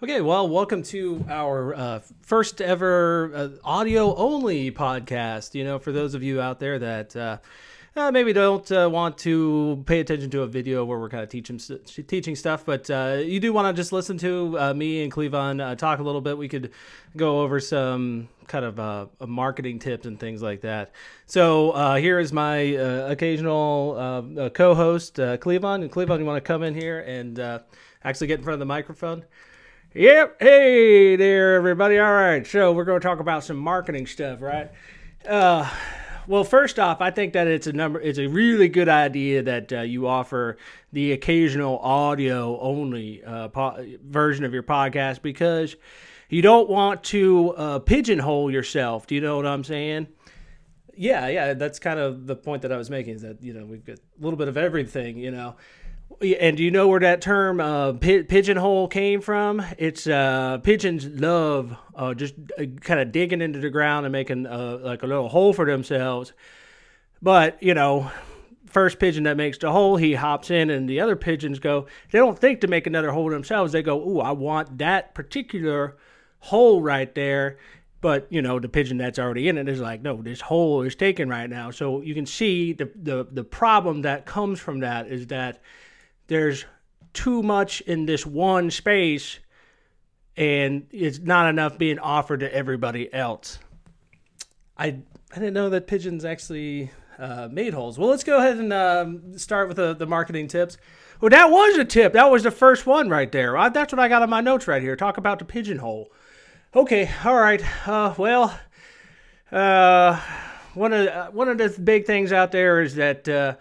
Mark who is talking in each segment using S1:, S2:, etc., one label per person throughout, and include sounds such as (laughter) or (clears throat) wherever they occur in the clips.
S1: Okay, well, welcome to our uh, first ever uh, audio only podcast. You know, for those of you out there that uh, uh, maybe don't uh, want to pay attention to a video where we're kind of teaching teaching stuff, but uh, you do want to just listen to me and Cleavon talk a little bit. We could go over some kind of marketing tips and things like that. So here is my occasional co-host, Cleavon. And Cleavon, you want to come in here and actually get in front of the microphone? Yep. Hey there, everybody. All right. So we're going to talk about some marketing stuff, right? Uh, well, first off, I think that it's a number. It's a really good idea that uh, you offer the occasional audio only uh, po- version of your podcast because you don't want to uh, pigeonhole yourself. Do you know what I'm saying? Yeah, yeah. That's kind of the point that I was making. Is that you know we've got a little bit of everything. You know. And do you know where that term uh, pi- pigeonhole came from? It's uh, pigeons love uh, just uh, kind of digging into the ground and making uh, like a little hole for themselves. But you know, first pigeon that makes the hole, he hops in, and the other pigeons go. They don't think to make another hole themselves. They go, "Ooh, I want that particular hole right there." But you know, the pigeon that's already in it is like, "No, this hole is taken right now." So you can see the the the problem that comes from that is that there's too much in this one space and it's not enough being offered to everybody else. I I didn't know that pigeons actually uh, made holes. Well, let's go ahead and um, start with the, the marketing tips. Well, that was a tip. That was the first one right there. I, that's what I got on my notes right here. Talk about the pigeonhole. Okay, all right. Uh, well, uh, one of uh, one of the big things out there is that uh,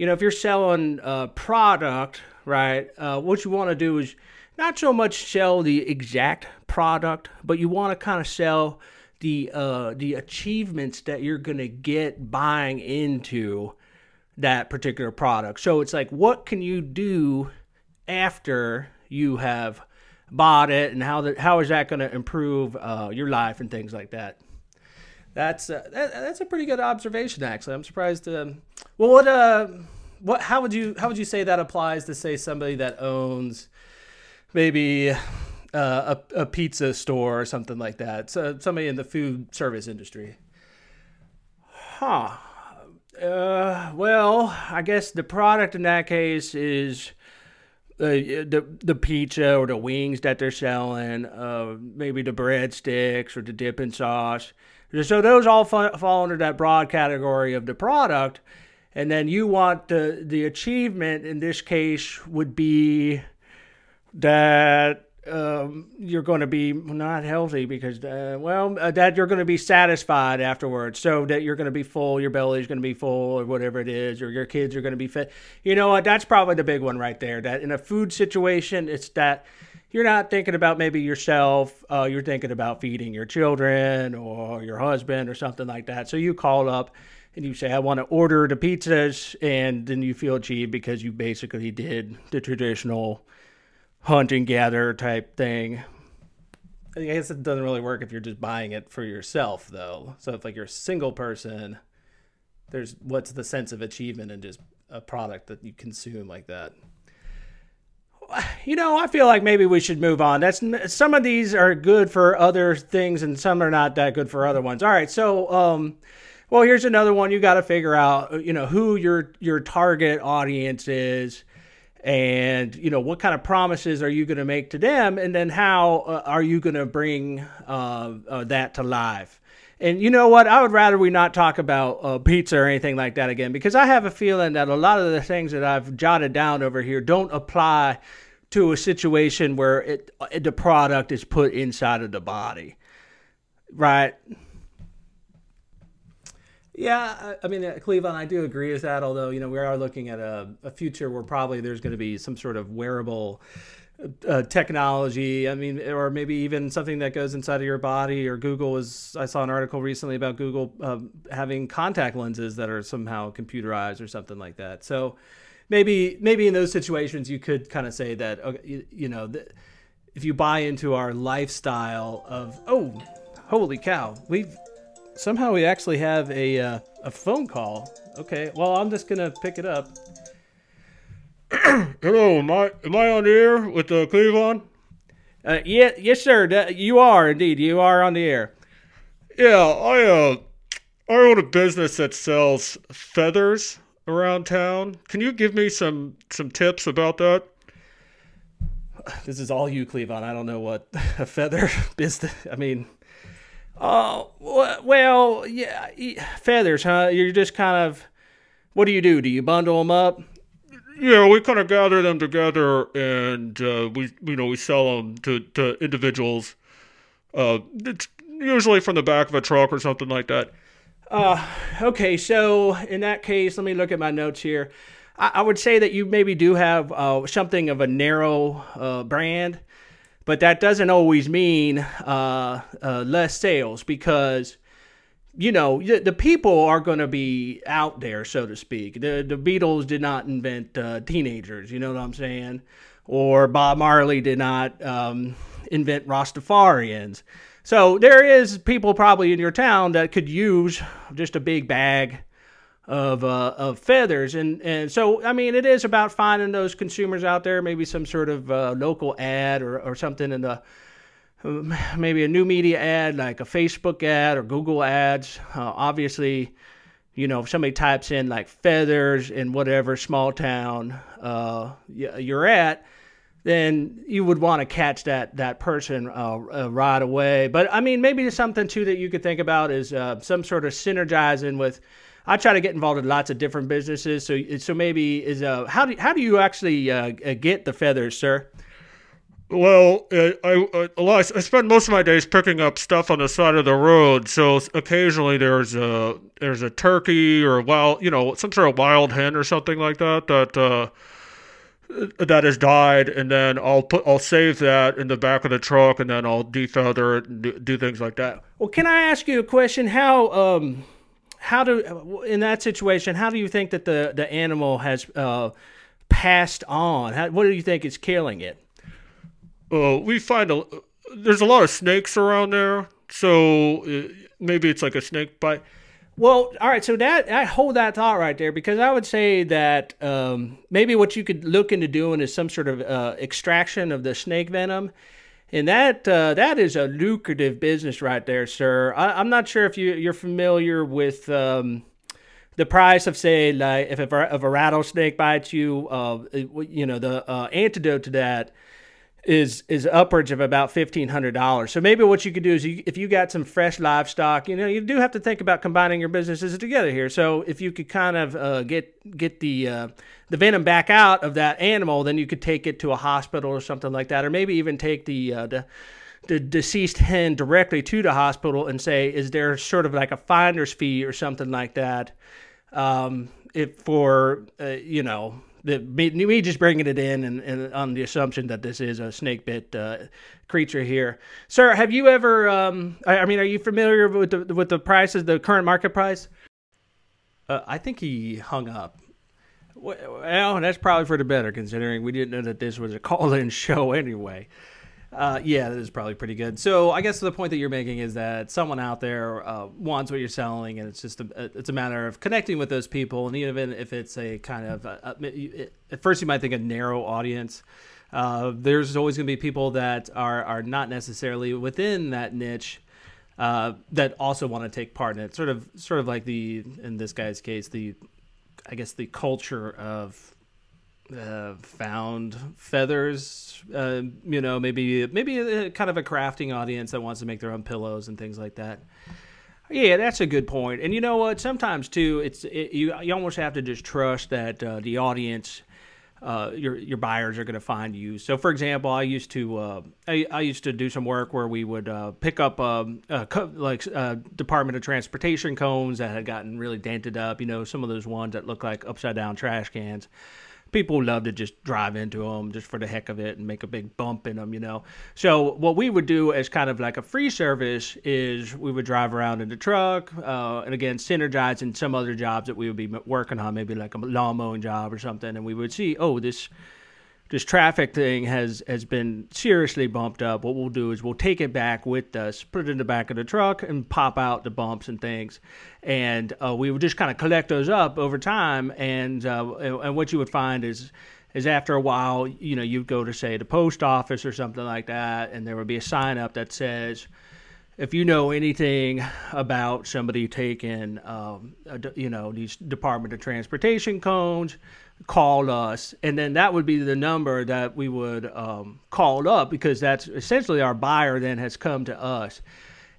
S1: you know if you're selling a product, right? Uh, what you want to do is not so much sell the exact product, but you want to kind of sell the uh, the achievements that you're gonna get buying into that particular product. So it's like, what can you do after you have bought it, and how how is that going to improve uh, your life and things like that? That's uh, that, that's a pretty good observation, actually. I'm surprised. Um, well, what uh, what how would you how would you say that applies to say somebody that owns maybe uh, a, a pizza store or something like that? So somebody in the food service industry. Huh. Uh, well, I guess the product in that case is uh, the the pizza or the wings that they're selling, uh, maybe the breadsticks or the dipping sauce. So those all fa- fall under that broad category of the product. And then you want the the achievement in this case would be that um, you're going to be not healthy because, uh, well, uh, that you're going to be satisfied afterwards. So that you're going to be full, your belly's going to be full, or whatever it is, or your kids are going to be fit. You know what? That's probably the big one right there. That in a food situation, it's that you're not thinking about maybe yourself. Uh, you're thinking about feeding your children or your husband or something like that. So you call up and you say, I want to order the pizzas, and then you feel achieved because you basically did the traditional hunt and gather type thing. I guess it doesn't really work if you're just buying it for yourself, though. So if like you're a single person, there's what's the sense of achievement in just a product that you consume like that? You know, I feel like maybe we should move on. That's some of these are good for other things, and some are not that good for other ones. All right, so um, well, here's another one. You got to figure out, you know, who your your target audience is and you know what kind of promises are you going to make to them and then how uh, are you going to bring uh, uh, that to life. And you know what? I would rather we not talk about uh, pizza or anything like that again because i have a feeling that a lot of the things that i've jotted down over here don't apply to a situation where it, the product is put inside of the body. Right yeah, I mean, uh, Cleavon, I do agree with that. Although you know, we are looking at a, a future where probably there's going to be some sort of wearable uh, technology. I mean, or maybe even something that goes inside of your body. Or Google is. I saw an article recently about Google uh, having contact lenses that are somehow computerized or something like that. So maybe maybe in those situations you could kind of say that you, you know if you buy into our lifestyle of oh holy cow we've somehow we actually have a uh, a phone call. Okay, well I'm just gonna pick it up. (clears throat) Hello, am I am I on the air with uh, Cleavon? Uh, yeah, yes, sir. You are indeed. You are on the air.
S2: Yeah, I uh, I own a business that sells feathers around town. Can you give me some some tips about that?
S1: This is all you, Cleavon. I don't know what (laughs) a feather (laughs) business. I mean, oh well, yeah, feathers, huh? You're just kind of. What do you do? Do you bundle them up?
S2: Yeah, we kind of gather them together, and uh, we you know we sell them to to individuals. Uh, it's usually from the back of a truck or something like that.
S1: Uh, okay, so in that case, let me look at my notes here. I, I would say that you maybe do have uh, something of a narrow uh, brand, but that doesn't always mean uh, uh less sales because you know the, people are going to be out there, so to speak. The the Beatles did not invent uh, teenagers, you know what I'm saying, or Bob Marley did not um, invent Rastafarians. So there is people probably in your town that could use just a big bag of uh, of feathers, and and so I mean it is about finding those consumers out there. Maybe some sort of uh, local ad or or something in the (sighs) maybe a new media ad like a Facebook ad or Google ads. Uh, obviously, you know if somebody types in like feathers in whatever small town uh, you're at then you would want to catch that that person uh, uh, right away. But I mean, maybe something too that you could think about is uh, some sort of synergizing with. I try to get involved in lots of different businesses, so so maybe is uh how do how do you actually uh, uh get the feathers, sir?
S2: Well, uh, I, I I spend most of my days picking up stuff on the side of the road. So occasionally there's a there's a turkey or wild, you know, some sort of wild hen or something like that that uh, that has died, and then I'll put I'll save that in the back of the truck, and then I'll defeather it and do, do things like that.
S1: Well, can I ask you a question? How um how do in that situation how do you think that the the animal has uh, passed on? How, what do you think is killing it?
S2: Uh, we find a there's a lot of snakes around there, so uh, maybe it's like a snake bite.
S1: Well, all right. So that I hold that thought right there because I would say that um, maybe what you could look into doing is some sort of uh, extraction of the snake venom, and that uh, that is a lucrative business right there, sir. I, am not sure if you you're familiar with. Um, the price of say like if a, if a rattlesnake bites you, uh, you know the uh, antidote to that is is upwards of about fifteen hundred dollars. So maybe what you could do is, you, if you got some fresh livestock, you know, you do have to think about combining your businesses together here. So if you could kind of uh, get get the uh, the venom back out of that animal, then you could take it to a hospital or something like that, or maybe even take the uh, the the deceased hen directly to the hospital and say, is there sort of like a finder's fee or something like that? Um, if for uh, you know the me, me just bringing it in and, and, on the assumption that this is a snake bit uh, creature here, sir. Have you ever? Um, I, I, mean, are you familiar with the with the prices, the current market price? Uh, I think he hung up. Well, that's probably for the better, considering we didn't know that this was a (laughs) call-in show anyway. Uh, yeah, that is probably pretty good. So I guess the point that you're making is that someone out there uh, wants what you're selling, and it's just a it's a matter of connecting with those people. And even if it's a kind of a, a, at first you might think a narrow audience, uh, there's always going to be people that are are not necessarily within that niche. Uh, that also want to take part in it, sort of, sort of like the in this guy's case, the, I guess the culture of uh, found feathers. Uh, you know, maybe maybe a, kind of a crafting audience that wants to make their own pillows and things like that. Yeah, that's a good point. And you know what? Sometimes too, it's it, you you almost have to just trust that uh, the audience. Uh, your your buyers are going to find you. So, for example, I used to uh, I, I used to do some work where we would uh, pick up um, co- like uh, Department of Transportation cones that had gotten really dented up. You know, some of those ones that look like upside down trash cans people love to just drive into them just for the heck of it and make a big bump in them, you know. So what we would do as kind of like a free service is we would drive around in the truck, uh, and again synergizing some other jobs that we would be working on, maybe like a lawn mowing job or something, and we would see, oh, this this traffic thing has has been seriously bumped up. What we'll do is we'll take it back with us, put it in the back of the truck, and pop out the bumps and things. And uh, we would just kind of collect those up over time. And uh, and what you would find is is after a while, you know, you'd go to say the post office or something like that, and there would be a sign up that says, if you know anything about somebody taking, um, a, you know, these Department of Transportation cones, call us, and then that would be the number that we would um, call up because that's essentially our buyer then has come to us.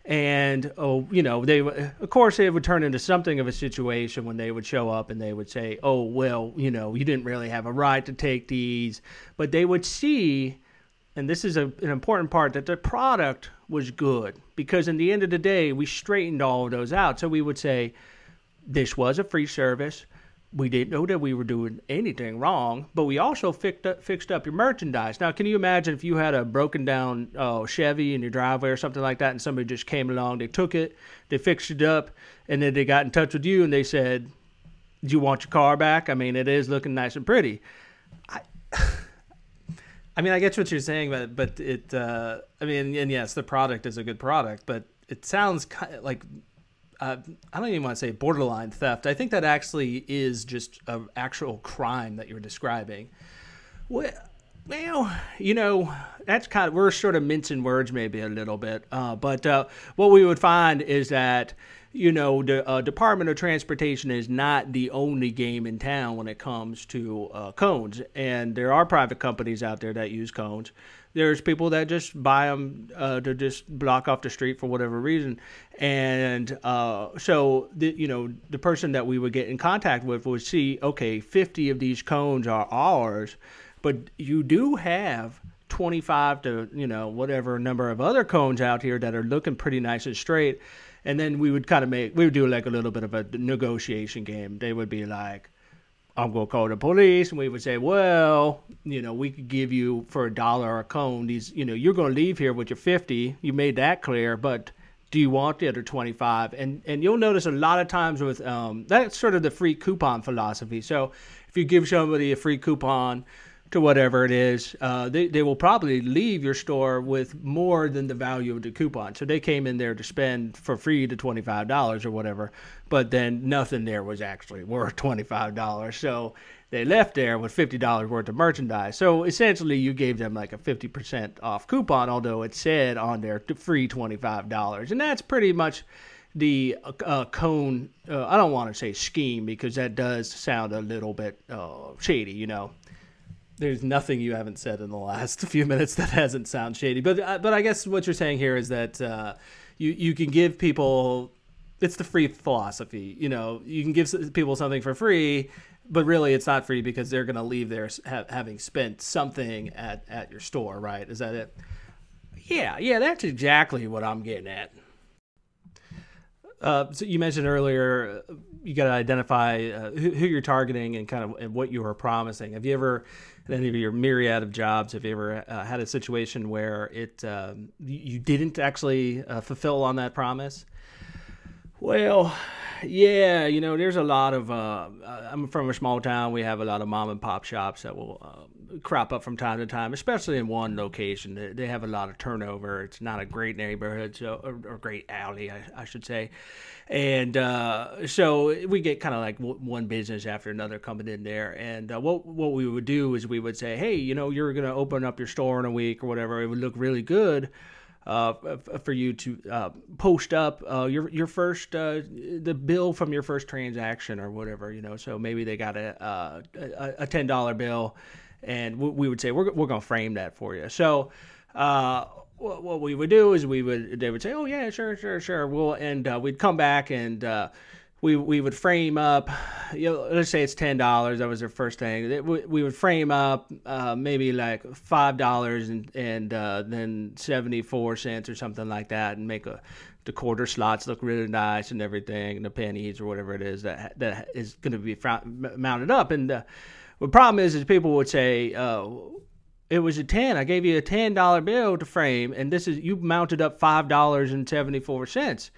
S1: And oh, you know, they of course it would turn into something of a situation when they would show up and they would say, "Oh, well, you know, you didn't really have a right to take these," but they would see, and this is a, an important part, that the product was good because in the end of the day, we straightened all of those out. So we would say, "This was a free service." we didn't know that we were doing anything wrong, but we also fixed up, fixed up your merchandise. Now, can you imagine if you had a broken down uh, Chevy in your driveway or something like that, and somebody just came along, they took it, they fixed it up, and then they got in touch with you and they said, "Do you want your car back?" I mean, it is looking nice and pretty. I, I mean, I get what you're saying, but but it, uh, I mean, and yes, the product is a good product, but it sounds kind of like uh, I don't even want to say borderline theft. I think that actually is just an actual crime that you're describing. Well, well, you know, that's kind of we're sort of mincing words maybe a little bit, uh, but uh, what we would find is that you know the uh, Department of Transportation is not the only game in town when it comes to uh, cones, and there are private companies out there that use cones. There's people that just buy them uh, to just block off the street for whatever reason, and uh, so the you know the person that we would get in contact with would see, okay, 50 of these cones are ours, but you do have 25 to you know whatever number of other cones out here that are looking pretty nice and straight, and then we would kind of make we would do like a little bit of a negotiation game. They would be like I'm going to call the police. And we would say, well, you know, we could give you for a dollar a cone. These, you know, you're going to leave here with your 50. You made that clear, but do you want the other 25? And and you'll notice a lot of times with um, that's sort of the free coupon philosophy. So if you give somebody a free coupon, to whatever it is, uh, they, they will probably leave your store with more than the value of the coupon. So they came in there to spend for free the $25 or whatever, but then nothing there was actually worth (laughs) $25. So they left there with $50 worth of merchandise. So essentially, you gave them like a 50% off coupon, although it said on there free $25. And that's pretty much the uh, cone, uh, I don't want to say scheme because that does sound a little bit uh, shady, you know there's nothing you haven't said in the last (laughs) few minutes that hasn't sound shady. But uh, but I guess what you're saying here is that uh, you you can give people it's the free philosophy. You know, you can give people something for free, but really it's not free because they're going to leave there ha- having spent something at at your store, right? Is that it? Yeah, yeah, that's exactly what I'm getting at. Uh, so you mentioned earlier, uh, you got to identify uh, who, who, you're targeting and kind of and what you are promising. Have you ever in any of your myriad of jobs, have you ever uh, had a situation where it um, you didn't actually uh, fulfill on that promise? Well, yeah, you know, there's a lot of. Uh, I'm from a small town. We have a lot of mom and pop shops that will uh, crop up from time to time, especially in one location. They, they, have a lot of turnover. It's not a great neighborhood, so or, or great alley, I, I should say and uh, so we get kind of like w- one business after another coming in there. And uh, what what we would do is we would say, hey, you know, you're going to open up your store in a week or whatever. It would look really good. Uh, for you to uh, post up uh, your your first uh, the bill from your first transaction or whatever you know so maybe they got a uh, a, a ten dollar bill and we would say we're, we're gonna frame that for you so uh, what, what we would do is we would they would say, oh yeah, sure, sure, sure. We'll and we'd come back and we we would frame up. You know, let's say it's ten dollars. That was their first thing. We would frame up uh, maybe like five dollars and and uh, then seventy four cents or something like that, and make a the quarter slots look really nice and everything, and the pennies or whatever it is that that is going to be mounted up. And uh, the problem is, is people would say, uh, it was a 10 i gave you a $10 bill to frame and this is you mounted up $5.74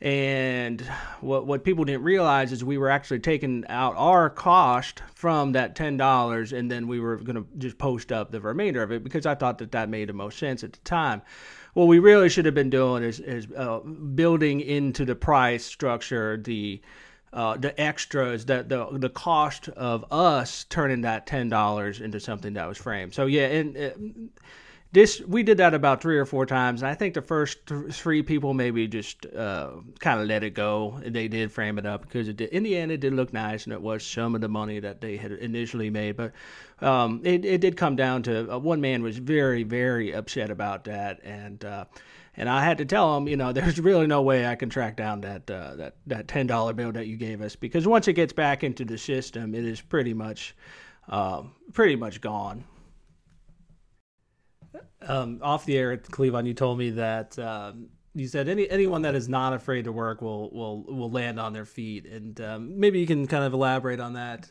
S1: and what what people didn't realize is we were actually taking out our cost from that $10 and then we were going to just post up the remainder of it because i thought that that made the most sense at the time what we really should have been doing is, is uh, building into the price structure the uh, the extras, that the the cost of us turning that ten dollars into something that was framed. So yeah, and. Uh, this we did that about three or four times and i think the first th- three people maybe just uh, kind of let it go they did frame it up because it did, in the end it did look nice and it was some of the money that they had initially made but um, it, it did come down to uh, one man was very very upset about that and uh, and I had to tell him, you know, (laughs) there's really no way I can track down that uh, that that ten dollar bill that you gave us because once it gets back into the system, it is pretty much uh, pretty much gone um, off the air at Cleavon, you told me that um, you said any anyone that is not afraid to work will will will land on their feet, and um, maybe you can kind of elaborate on that.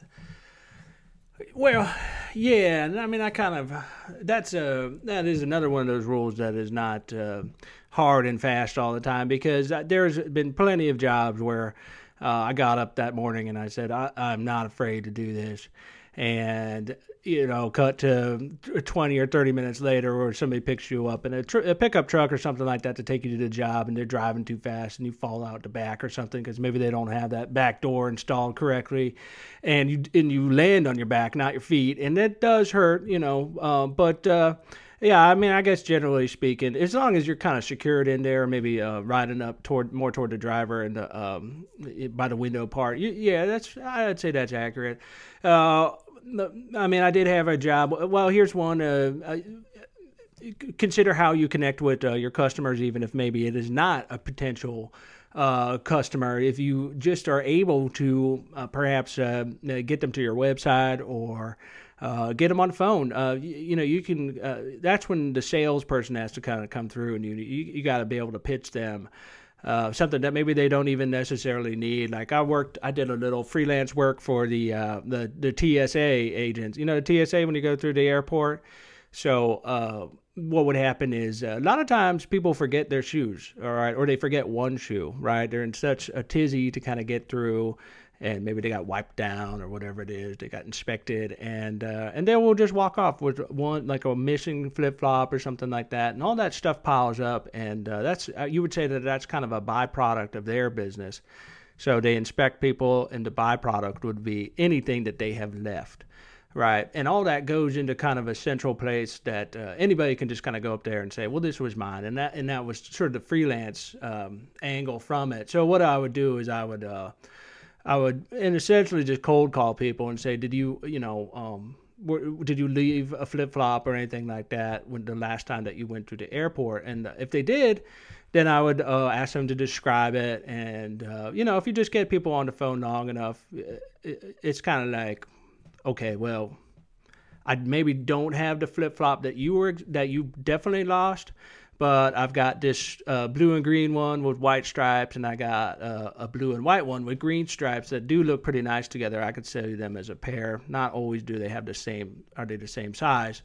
S1: Well, yeah, I mean, I kind of that's a that is another one of those rules that is not uh, hard and fast all the time because there's been plenty of jobs where uh, I got up that morning and I said I, I'm not afraid to do this, and you know, cut to 20 or 30 minutes later, or somebody picks you up in a, tr- a, pickup truck or something like that to take you to the job, and they're driving too fast, and you fall out the back or something because maybe they don't have that back door installed correctly, and you and you land on your back, not your feet, and that does hurt, you know. Uh, but uh, yeah, I mean, I guess generally speaking, as long as you're kind of secured in there, maybe uh, riding up toward more toward the driver and the, um, by the window part, you, yeah, that's I'd say that's accurate. Uh, I mean, I did have a job. Well, here's one. Uh, consider how you connect with uh, your customers, even if maybe it is not a potential uh, customer. If you just are able to uh, perhaps uh, get them to your website or uh, get them on the phone, you, you, know, you can. that's when the salesperson has to kind of come through, and you you, you got to be able to pitch them uh, something that maybe they don't even necessarily need. Like I worked, I did a little freelance work for the uh, the the TSA agents. You know, the TSA when you go through the airport. So uh, what would happen is uh, a lot of times people forget their shoes, all right, or they forget one shoe, right? They're in such a tizzy to kind of get through and maybe they got wiped down or whatever it is. They got inspected, and uh, and then we'll just walk off with one like a missing flip flop or something like that, and all that stuff piles up, and uh, that's uh, you would say that that's kind of a byproduct of their business. So they inspect people, and the byproduct would be anything that they have left. Right. And all that goes into kind of a central place that uh, anybody can just kind of go up there and say, well, this was mine. And that, and that was sort of the freelance um, angle from it. So what I would do is I would, uh, I would and essentially just cold call people and say, did you, you know, um, did you leave a flip flop or anything like that when the last time that you went to the airport? And if they did, then I would uh, ask them to describe it. And uh, you know, if you just get people on the phone long enough, it, it's kind of like, okay, well, I maybe don't have the flip flop that you were that you definitely lost, but I've got this uh, blue and green one with white stripes, and I got uh, a blue and white one with green stripes that do look pretty nice together. I could sell you them as a pair. Not always do they have the same, are they the same size?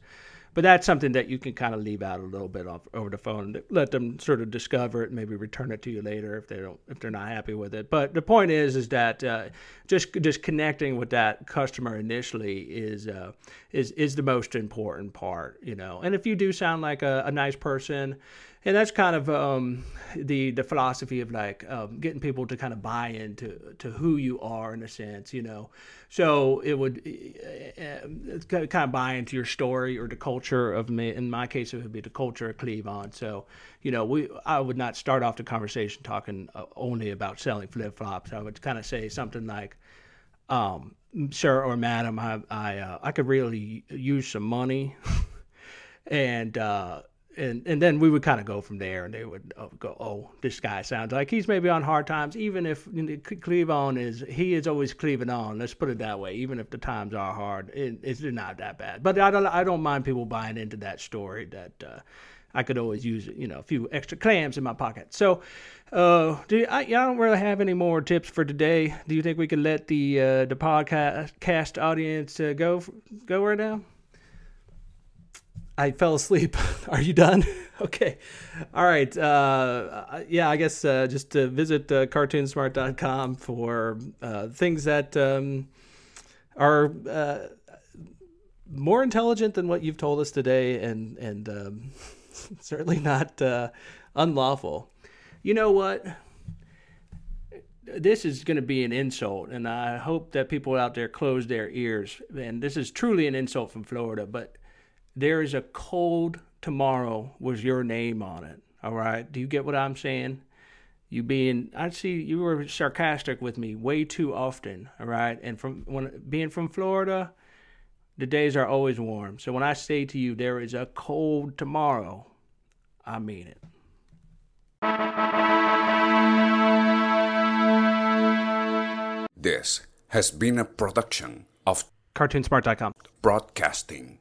S1: But that's something that you can kind of leave out a little bit off, over the phone. Let them sort of discover it, and maybe return it to you later if they don't, if they're not happy with it. But the point is, is that uh, just just connecting with that customer initially is uh, is is the most important part, you know. And if you do sound like a, a nice person and that's kind of um, the the philosophy of like um, getting people to kind of buy into to who you are in a sense, you know. So it would uh, kind of buy into your story or the culture of me. In my case, it would be the culture of Cleavon. So you know, we I would not start off the conversation talking uh, only about selling flip flops. I would kind of say something like. Um, sir or madam, I I, uh, I could really use some money, (laughs) and uh, and and then we would kind of go from there, and they would uh, go, "Oh, this guy sounds like he's maybe on hard times." Even if you know, cleave is he is always cleaving on. Let's put it that way. Even if the times are hard, it, it's not that bad. But I don't I don't mind people buying into that story that uh, I could always use you know a few extra clams in my pocket. So. Uh, do I, I don't really have any more tips for today. Do you think we could let the uh, the podcast audience uh, go go right now? I fell asleep. (laughs) Are you done? (laughs) okay. All right. Uh, yeah, I guess uh, just visit uh, cartoonsmart.com for uh, things that um, are uh, more intelligent than what you've told us today and, and um, (laughs) certainly not uh, unlawful. You know what? this is going to be an insult, and I hope that people out there close their ears. And this is truly an insult from Florida, but there is a cold tomorrow with your name on it. All right. Do you get what I'm saying? You being, I see you were sarcastic with me way too often. All right. And from when being from Florida, the days are always warm. So when I say to you, there is a cold tomorrow, I mean it.
S3: This has been a production of
S1: CartoonSmart.com.
S3: Broadcasting.